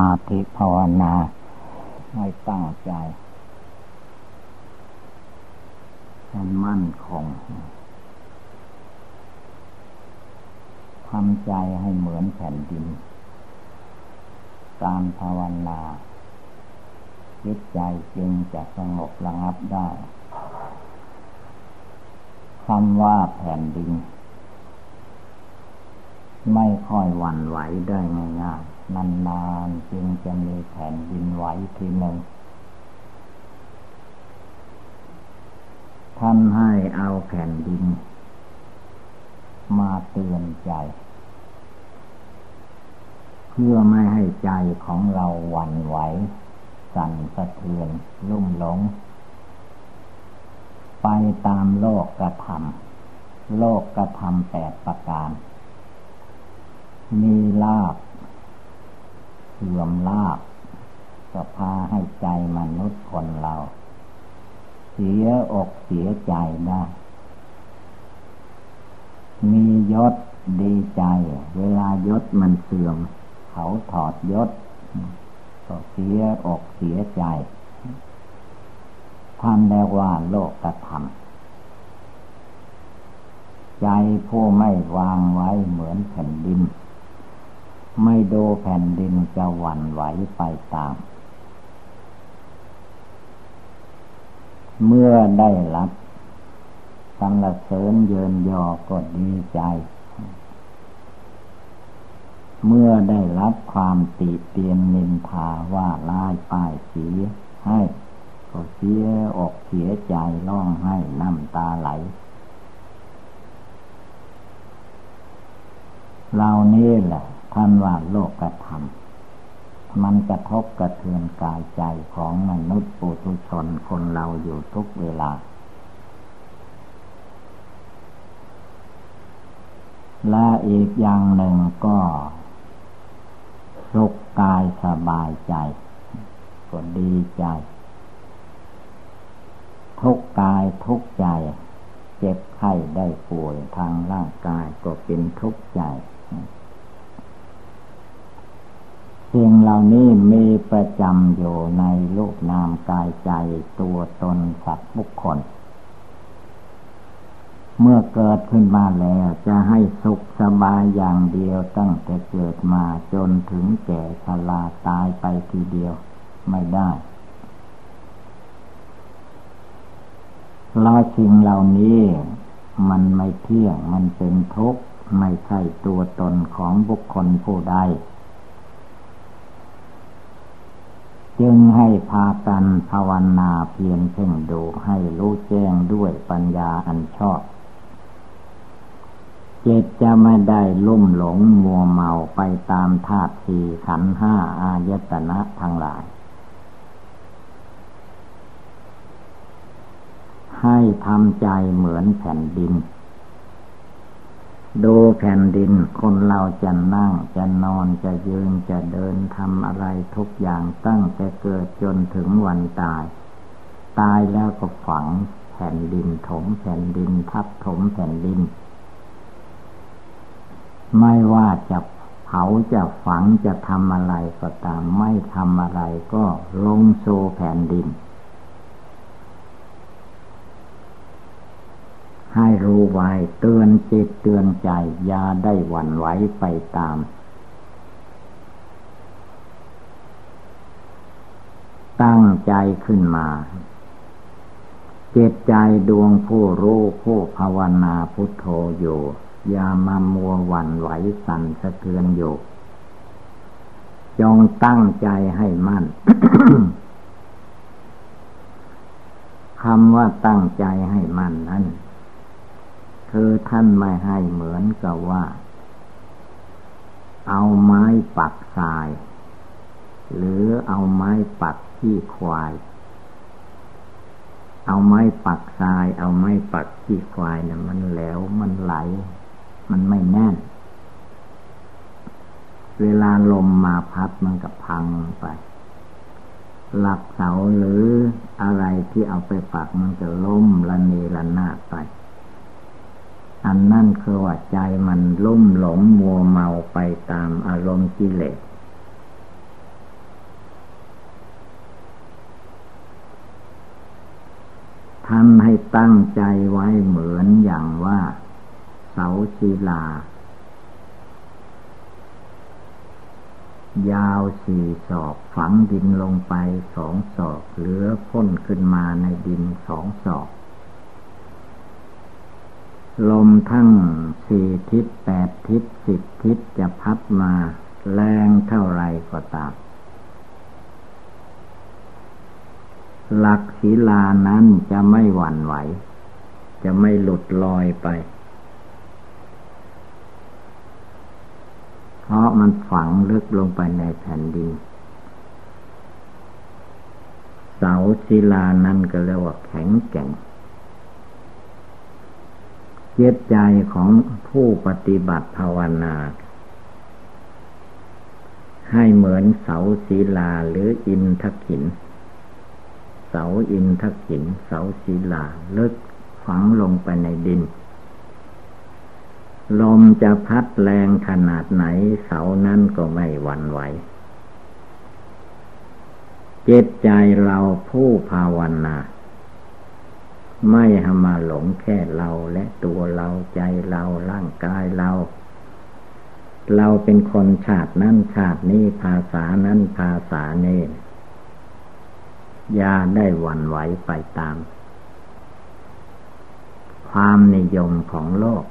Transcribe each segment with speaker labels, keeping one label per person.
Speaker 1: มาธิภาวนาให้ตั้งใจให้มั่นคงทำใจให้เหมือนแผ่นดิน การภาวนาจิตใจจึงจะสงบระงับได้คำว่าแผ่นดิน ไม่ค่อยหวั่นไหวได้ง่าย นานๆจึงจะมีแผ่นดินไหวทีหนึ่งท่านให้เอาแผ่นดิน มาเตือนใจ เพื่อไม่ให้ใจของเราหวั่นไหว สั่นสะเทือนลุ่มหลง ไปตามโลกกระทำโลกกระทำแปดประการ มีลาบ เสื่อมลาบก็พาให้ใจมนุษย์คนเรา เสียอกเสียใจได้ มียศดีใจ เวลายศมันเสื่อม เขาถอดยศ ก็เสียอกเสียใจท่านเรียกว่าโลกกระทำใจผู้ไม่วางไว้เหมือนแผ่นดิน ไม่ดูแผ่นดินจะหวั่นไหวไปตาม เมื่อได้รับสรรเสริญเยินยอก็ดีใจ เมื่อได้รับความติเตียนนินทาว่าลายป้ายสีให้ ก็เสียอกเสียใจร้องให้น้ำตาไหลเรานี่แหละ ท่านว่าโลกกระทำมันกระทบกระเทือนกายใจของมนุษย์ปุถุชนคนเราอยู่ทุกเวลา และอีกอย่างหนึ่งก็สุขกายสบายใจ ก็ดีใจ ทุกกายทุกใจ เจ็บไข้ได้ป่วยทางร่างกายก็เป็นทุกข์ใจ สิ่งเหล่านี้มีประจำอยู่ในรูปนามกายใจตัวตนสัตว์บุคคล เมื่อเกิดขึ้นมาแล้วจะให้สุขสบายอย่างเดียวตั้งแต่เกิดมาจนถึงแก่ชราตายไปทีเดียวไม่ได้ลาสิ่งเหล่านี้มันไม่เที่ยงมันเป็นทุกข์ไม่ใช่ตัวตนของบุคคลผู้ใด จึงให้พากันภาวนาเพียรเพ่งดูให้รู้แจ้งด้วยปัญญาอันชอบจิตจะไม่ได้ลุ่มหลงมัวเมาไปตามธาตุสี่ขันห้าอายตนะทั้งหลาย ให้ทำใจเหมือนแผ่นดิน ดูแผ่นดินคนเราจะนั่งจะนอนจะยืนจะเดินทำอะไรทุกอย่างตั้งแต่เกิดจนถึงวันตาย ตายแล้วก็ฝังแผ่นดินถมแผ่นดินทับถมแผ่นดิน ไม่ว่าจะเผาจะฝังจะทำอะไรก็ตามไม่ทำอะไรก็ลงโซแผ่นดิน ให้รู้ไว้เตือนจิตเตือนใจ อย่าได้หวั่นไหวไปตาม ตั้งใจขึ้นมาเจตใจดวงผู้รู้ผู้ภาวนาพุทโธอยู่ อย่ามามัวหวั่นไหวสั่นสะเทือนอยู่ จงตั้งใจให้มั่นคำว่าตั้งใจให้มั่นนั้น คือท่านไม่ให้เหมือนกับว่า เอาไม้ปักทราย หรือเอาไม้ปักที่ควาย เอาไม้ปักทราย เอาไม้ปักที่ควายเนี่ยมันแหลวมันไหล มันไม่แน่น เวลาลมมาพัดมันก็พังไป หลักเสาหรืออะไรที่เอาไปปักมันจะล้มละเนระนาดไป อันนั่นคือว่าใจมันลุ่มหลงมัวเมาไปตามอารมณ์กิเลสท่านให้ตั้งใจไว้เหมือนอย่างว่า เสาศิลา ยาวสี่ศอกฝังดินลงไปสองศอก เหลือพ้นขึ้นมาในดินสองศอก ลมทั้งสี่ทิศแปดทิศสิบทิศจะพัดมาแรงเท่าไรก็ตาม หลักศีลานั้นจะไม่หวั่นไหว จะไม่หลุดลอยไป เพราะมันฝังลึกลงไปในแผ่นดิน เสาศิลานั้นก็เรียกว่าแข็งแกร่ง จตใจของผู้ปฏิบัติภาวนา ให้เหมือนเสาศิลาหรืออินทขิน เสาอินทกิน เสาศีลาลึกฝังลงไปในดิน ลมจะพัดแรงขนาดไหน เสานั้นก็ไม่หวั่นไหวเจตใจเราผู้ภาวนา ไม่หมาหลงแค่เราและตัวเราใจเราร่างกายเรา เราเป็นคนชาตินั้นชาตินี้ภาษานั้นภาษานี้อย่าได้หวั่นไหวไปตาม ความนิยมของโลก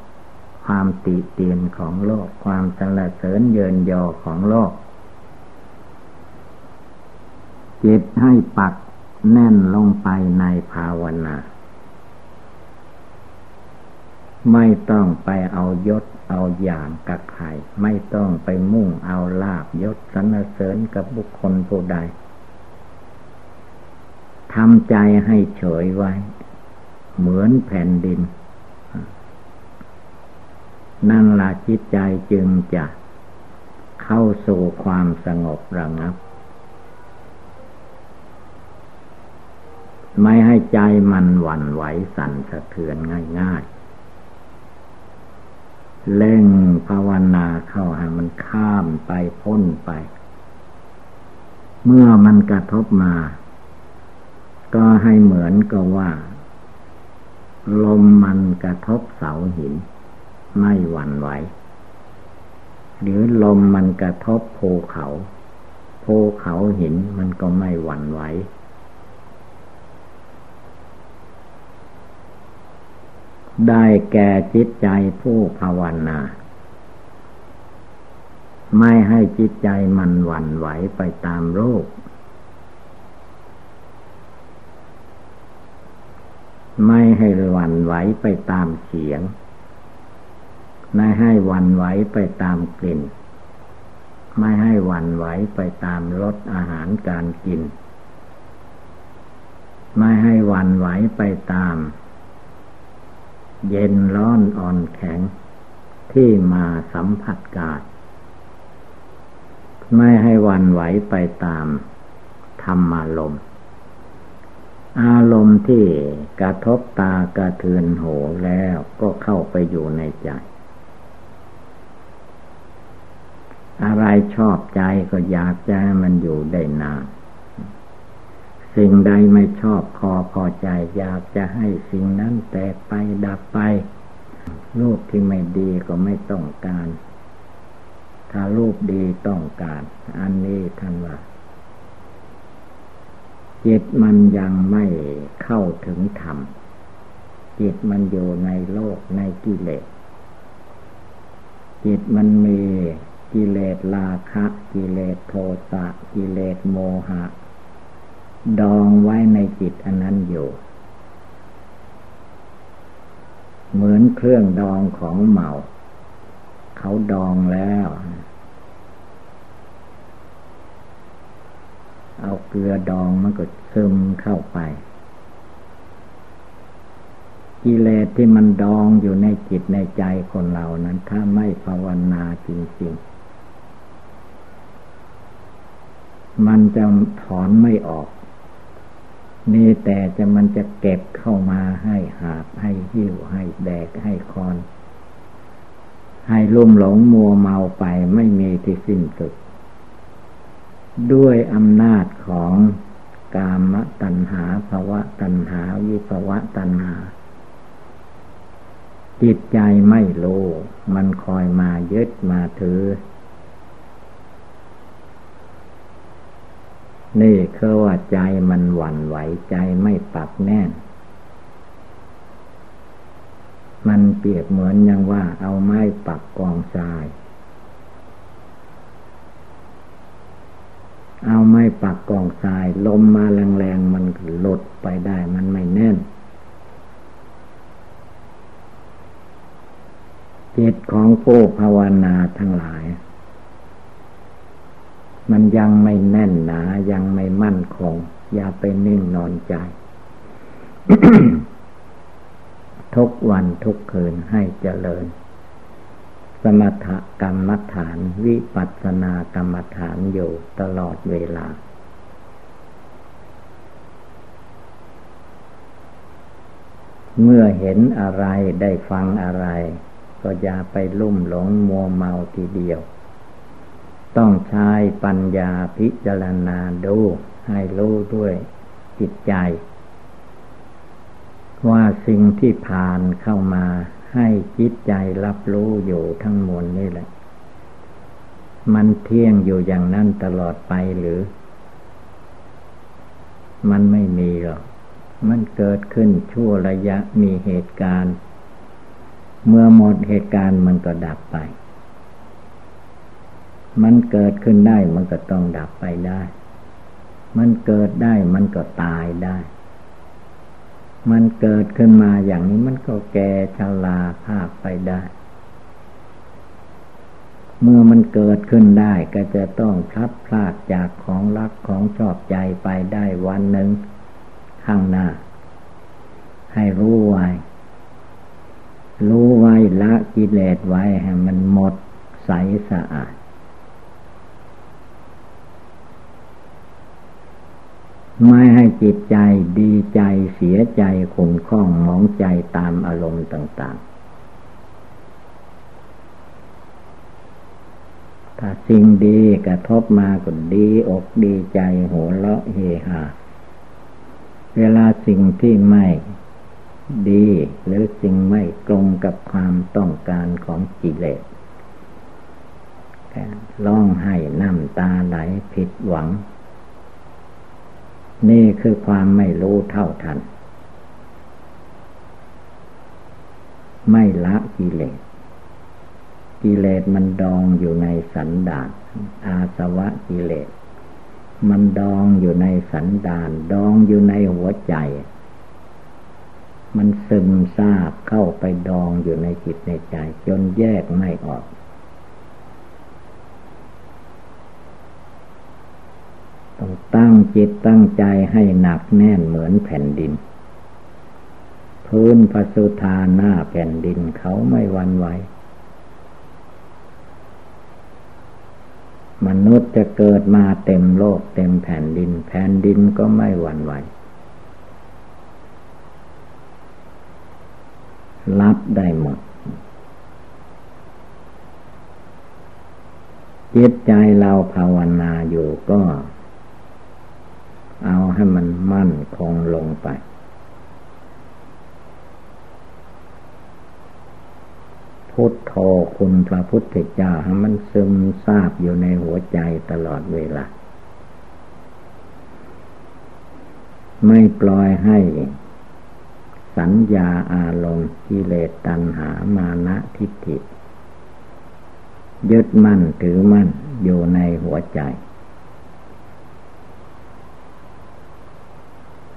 Speaker 1: ความติเตียนของโลก ความสรรเสริญเยินยอของโลก จิตให้ปักแน่นลงไปในภาวนา ไม่ต้องไปเอายศเอาอย่างกับใครไม่ต้องไปมุ่งเอาลาบยศสรรเสริญกับบุคคลผู้ใดทำใจให้เฉยไว้ เหมือนแผ่นดิน นั่นละจิตใจจึงจะเข้าสู่ความสงบระงับ ไม่ให้ใจมันหวั่นไหวสั่นสะเทือนง่ายๆ เล่งภาวนาเข้าให้มันข้ามไปพ้นไป เมื่อมันกระทบมา ก็ให้เหมือนกับว่า ลมมันกระทบเสาหิน ไม่หวั่นไหว หรือลมมันกระทบภูเขาภูเขาหินมันก็ไม่หวั่นไหว ได้แก่จิตใจผู้ภาวนา ไม่ให้จิตใจมันหวั่นไหวไปตามโรคไม่ให้หวั่นไหวไปตามเสียง ไม่ให้หวั่นไหวไปตามกลิ่น ไม่ให้หวั่นไหวไปตามรสอาหารการกิน ไม่ให้หวั่นไหวไปตาม เย็นร้อนอ่อนแข็ง ที่มาสัมผัสกาศ ไม่ให้วันไหวไปตามธรรมารมณ์อารมณ์ที่กระทบตากระเทือนหูแล้วก็เข้าไปอยู่ในใจ อะไรชอบใจก็อยากจะให้มันอยู่ได้นาน สิ่งใดไม่ชอบคอพอใจ อยากจะให้สิ่งนั้นแตกไปดับไปรูปที่ไม่ดีก็ไม่ต้องการ ถ้ารูปดีต้องการ อันนี้ท่านว่าจิตมันยังไม่เข้าถึงธรรมจิตมันอยู่ในโลกในกิเลสจิตมันมีกิเลสราคะ กิเลสโทสะ กิเลสโมหะ ดองไว้ในจิตอันนั้นอยู่ เหมือนเครื่องดองของเมา เขาดองแล้ว เอาเกลือดองมันก็ซึมเข้าไป กิเลสที่มันดองอยู่ในจิตในใจคนเรานั้น ถ้าไม่ภาวนาจริงๆมันจะถอนไม่ออก นี่แต่จะมันจะเก็บเข้ามาให้หาบให้หิ้วให้แดกให้คอน ให้ลุ่มหลงมัวเมาไปไม่มีที่สิ้นสุด ด้วยอำนาจของกามตัณหาภาวะตัณหาวิภาวะตัณหา จิตใจไม่รู้มันคอยมายึดมาถือ นี่คือว่าใจมันหวั่นไหวใจไม่ปักแน่น มันเปรียบเหมือนอย่างว่าเอาไม้ปักกองทราย เอาไม้ปักกองทราย ลมมาแรงๆมันหลุดไปได้มันไม่แน่นจิตของผู้ภาวนาทั้งหลาย มันยังไม่แน่นหนา ยังไม่มั่นคง อย่าไปนิ่งนอนใจ ทุกวันทุกคืนให้เจริญ สมถกรรมฐาน วิปัสสนากรรมฐานอยู่ตลอดเวลาเมื่อเห็นอะไรได้ฟังอะไร ก็อย่าไปลุ่มหลงมัวเมาทีเดียว ต้องใช้ปัญญาพิจารณาดูให้รู้ด้วยจิตใจ ว่าสิ่งที่ผ่านเข้ามาให้จิตใจรับรู้อยู่ทั้งมวลนี่แหละ มันเที่ยงอยู่อย่างนั้นตลอดไปหรือ มันไม่มีหรอก มันเกิดขึ้นชั่วระยะมีเหตุการณ์ เมื่อหมดเหตุการณ์มันก็ดับไป มันเกิดขึ้นได้มันก็ต้องดับไปได้ มันเกิดได้มันก็ตายได้ มันเกิดขึ้นมาอย่างนี้มันก็แก่ชราภาพไปได้ เมื่อมันเกิดขึ้นได้ก็จะต้องพลัดพรากจากของรักของชอบใจไปได้วันหนึ่งข้างหน้า ให้รู้ไว้รู้ไว้ละกิเลสไว้ให้มันหมดใสสะอาด ไม่ให้จิตใจดีใจเสียใจขุ่นข้องมองใจตามอารมณ์ต่าง ๆ ถ้าสิ่งดีกระทบมาก็ดีอกดีใจหัวเราะเฮฮาเวลาสิ่งที่ไม่ดีหรือสิ่งไม่ตรงกับความต้องการของกิเลสร้องไห้น้ำตาไหลผิดหวัง นี่คือความไม่รู้เท่าทัน ไม่ละกิเลส กิเลสมันดองอยู่ในสันดาน อาสวะกิเลส มันดองอยู่ในสันดาน ดองอยู่ในหัวใจ มันซึมซาบเข้าไปดองอยู่ในจิตในใจ จนแยกไม่ออก ตั้งจิตตั้งใจให้หนักแน่นเหมือนแผ่นดิน พื้นพระสุธาหน้าแผ่นดินเขาไม่วันไหวมนุษย์จะเกิดมาเต็มโลกเต็มแผ่นดิน แผ่นดินก็ไม่หวั่นไหวรับได้หมดจิตใจเราภาวนาอยู่ก็ เอาให้มันมั่นคงลงไป พุทโธคุณพระพุทธเจ้าให้มันซึมซาบอยู่ในหัวใจตลอดเวลา ไม่ปล่อยให้สัญญาอารมณ์กิเลสตัณหามานะทิฏฐิยึดมั่นถือมั่นอยู่ในหัวใจ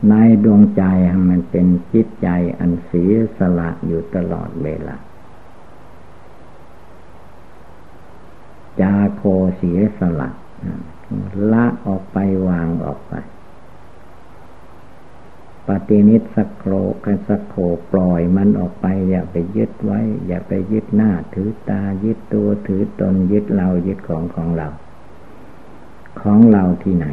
Speaker 1: ในดวงใจมันเป็นจิตใจอันเสียสละอยู่ตลอดเวลา จาโคเสียสละละออกไปวางออกไป ปฏินิสโครกันสโคปล่อยมันออกไป อย่าไปยึดไว้ อย่าไปยึดหน้า ถือตายึดตัวถือตนยึดเรายึดของของเรา ของเราที่ไหน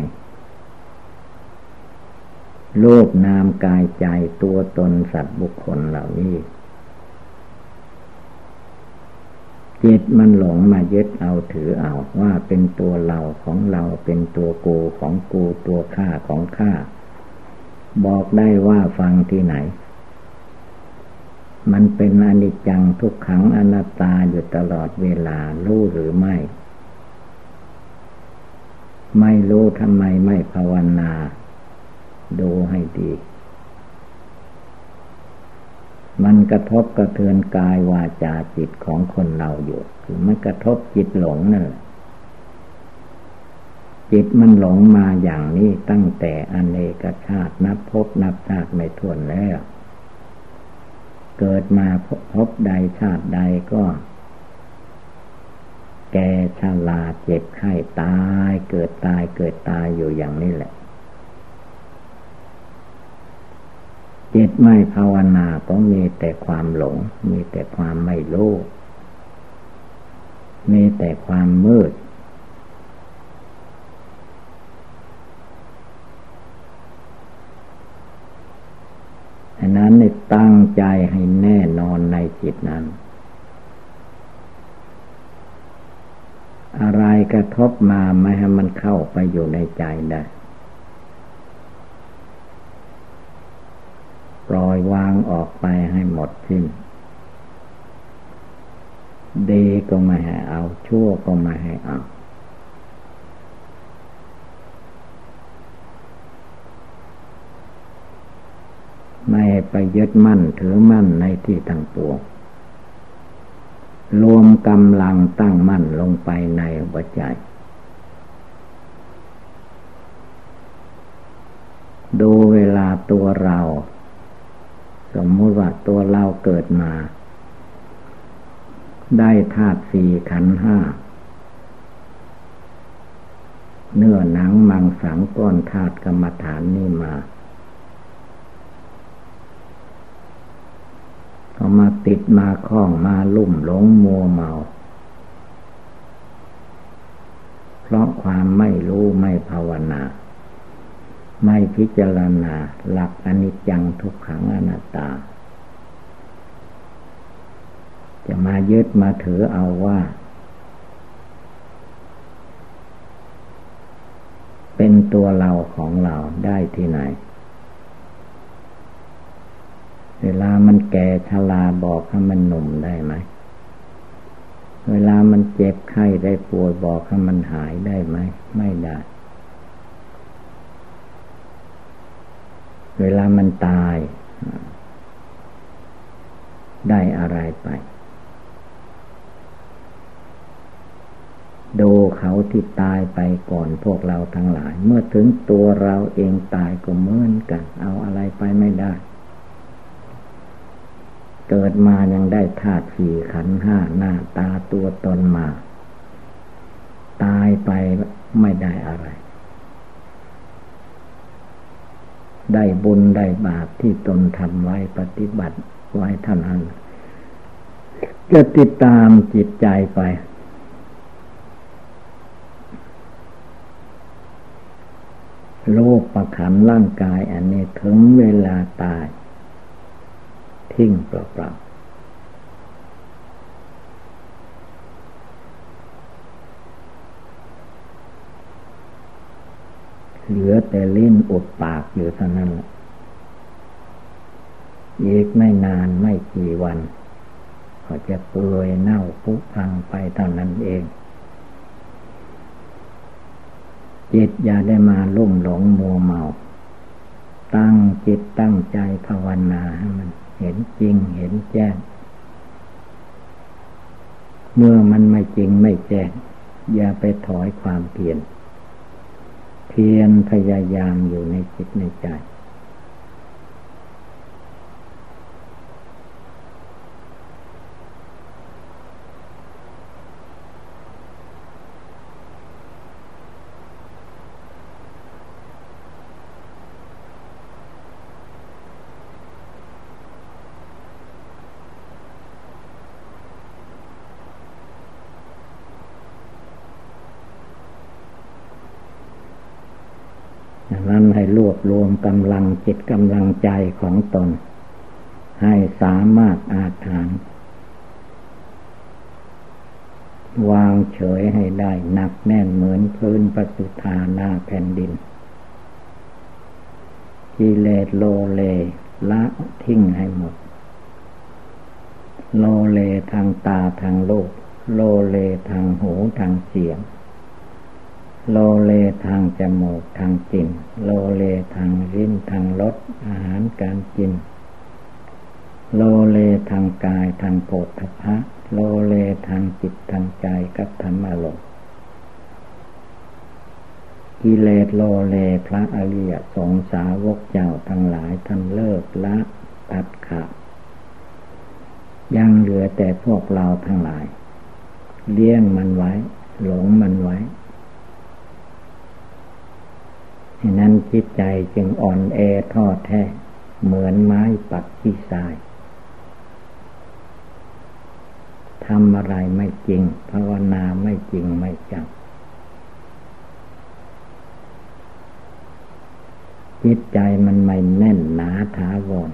Speaker 1: โลกนามกายใจตัวตนสัตว์บุคคลเหล่านี้จิตมันหลงมายึดเอาถือเอาว่าเป็นตัวเราของเราเป็นตัวกูของกูตัวข้าของข้าบอกได้ว่าฟังที่ไหน มันเป็นอนิจจังทุกขังอนัตตาอยู่ตลอดเวลารู้หรือไม่ ไม่รู้ทำไมไม่ภาวนา ดูให้ดี มันกระทบกระเทือนกายวาจาจิตของคนเราอยู่ คือมันกระทบจิตหลงนั่นแหละจิตมันหลงมาอย่างนี้ตั้งแต่อเนกชาตินับพบนับชาติไม่ถ้วนแล้ว เกิดมาพบใดชาติใดก็ แก่ชราเจ็บไข้ตาย เกิดตายเกิดตายอยู่อย่างนี้แหละ จิตไม่ภาวนาก็มีแต่ความหลง มีแต่ความไม่รู้มีแต่ความมืดอันนั้นตั้งใจให้แน่นอนในจิตนั้น อะไรกระทบมาไม่ให้มันเข้าไปอยู่ในใจได้ ล่อยวางออกไปให้หมดสิ้น ดีก็ไม่ให้เอา ชั่วก็ไม่ให้เอาไม่ไปยึดมั่นถือมั่นในที่ต่างปวงรวมกำลังตั้งมั่นลงไปในหัวใจ ดูเวลาตัวเรา มมติว่าตัวเราเกิดมา ได้ธาตุสี่ขันห้า เนื้อหนังมังสังก้อนธาตุกรรมฐานนี่มาก็มาติดมาคล้องมาลุ่มหลงมัวเมา เพราะความไม่รู้ไม่ภาวนา ไม่พิจารณาหลักอนิจจังทุกขังอนัตตา จะมายึดมาถือเอาว่า เป็นตัวเราของเราได้ที่ไหน เวลามันแก่ชราบอกให้มันหนุ่มได้ไหม เวลามันเจ็บไข้ได้ป่วยบอกให้มันหายได้ไหม ไม่ได้ เวลามันตาย ได้อะไรไป ดูเขาที่ตายไปก่อนพวกเราทั้งหลาย เมื่อถึงตัวเราเองตายก็เหมือนกัน เอาอะไรไปไม่ได้ เกิดมายังได้ธาตุสี่ขันห้าหน้าตาตัวตนมา ตายไปไม่ได้อะไร ได้บุญได้บาปที่ตนทำไว้ปฏิบัติไว้ท่านนั้น จะติดตามจิตใจไปโลกประขันร่างกายอันนี้ถึงเวลาตาย ทิ้งเปล่าๆ เหลือแต่ลิ้นอดปากอยู่เท่านั้นอีกไม่นานไม่กี่วันก็จะเปื่อยเน่าพุพังไปเท่านั้นเอง จิตอย่าได้มาลุ่มหลงมัวเมา ตั้งจิตตั้งใจภาวนาให้มันเห็นจริงเห็นแจ้ง เมื่อมันไม่จริงไม่แจ้ง อย่าไปถอยความเปลี่ยน เพียรพยายามอยู่ในจิตในใจ นั้นให้รวบรวมกำลังจิตกำลังใจของตน ให้สามารถอาถานวางเฉยให้ได้หนักแน่นเหมือนพื้นประสุธาหน้าแผ่นดินกิเลสโลเลละทิ้งให้หมด โลเลทางตาทางโลก โลเลทางหูทางเสียง โลเลทางจมูกทางกลิ่น โลเลทางริ้นทางรสอาหารการกิน โลเลทางกายทางโผฏฐะโลเลทางจิตทางใจกับธรรมอารมณ์กิเลสโลเลพระอริยสงสาวกเจ้าทั้งหลายท่านเลิกละตัดขาดยังเหลือแต่พวกเราทั้งหลาย เลี้ยงมันไว้ หลงมันไว้ ฉะนั้นจิตใจจึงอ่อนแอท้อแท้ เหมือนไม้ปักที่ทรายทำอะไรไม่จริง ภาวนาไม่จริงไม่จังจิตใจมันไม่แน่นหนาถาวร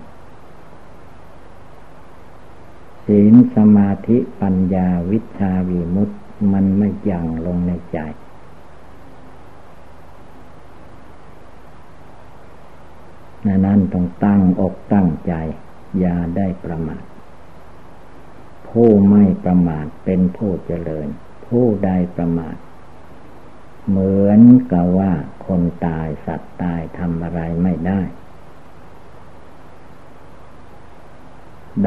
Speaker 1: ศีลสมาธิปัญญาวิชาวิมุตติมันไม่ยั่งลงในใจ นั้นต้องตั้งอกตั้งใจ อย่าได้ประมาทผู้ไม่ประมาทเป็นผู้เจริญ ผู้ใดประมาท เหมือนกับว่าคนตายสัตว์ตายทำอะไรไม่ได้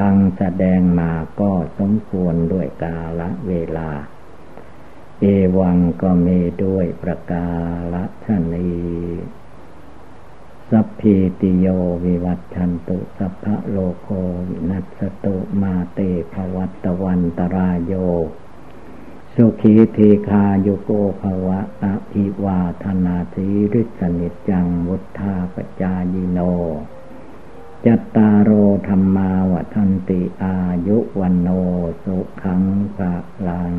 Speaker 1: ดังแสดงมาก็สมควรด้วยกาละเวลา เอวังก็มีด้วยประกาละชนี สัพพิติโยวิวัตชันตุสัพพะโลโควินัสตุมาเตภวัตวันตรายโย สุขีเทคาโยโกภวะอภิวาธนาสีริสนิจังวุธาปจายโน จัตตารโอธรรมาวทันติอายุวันโนสุขังภะรัง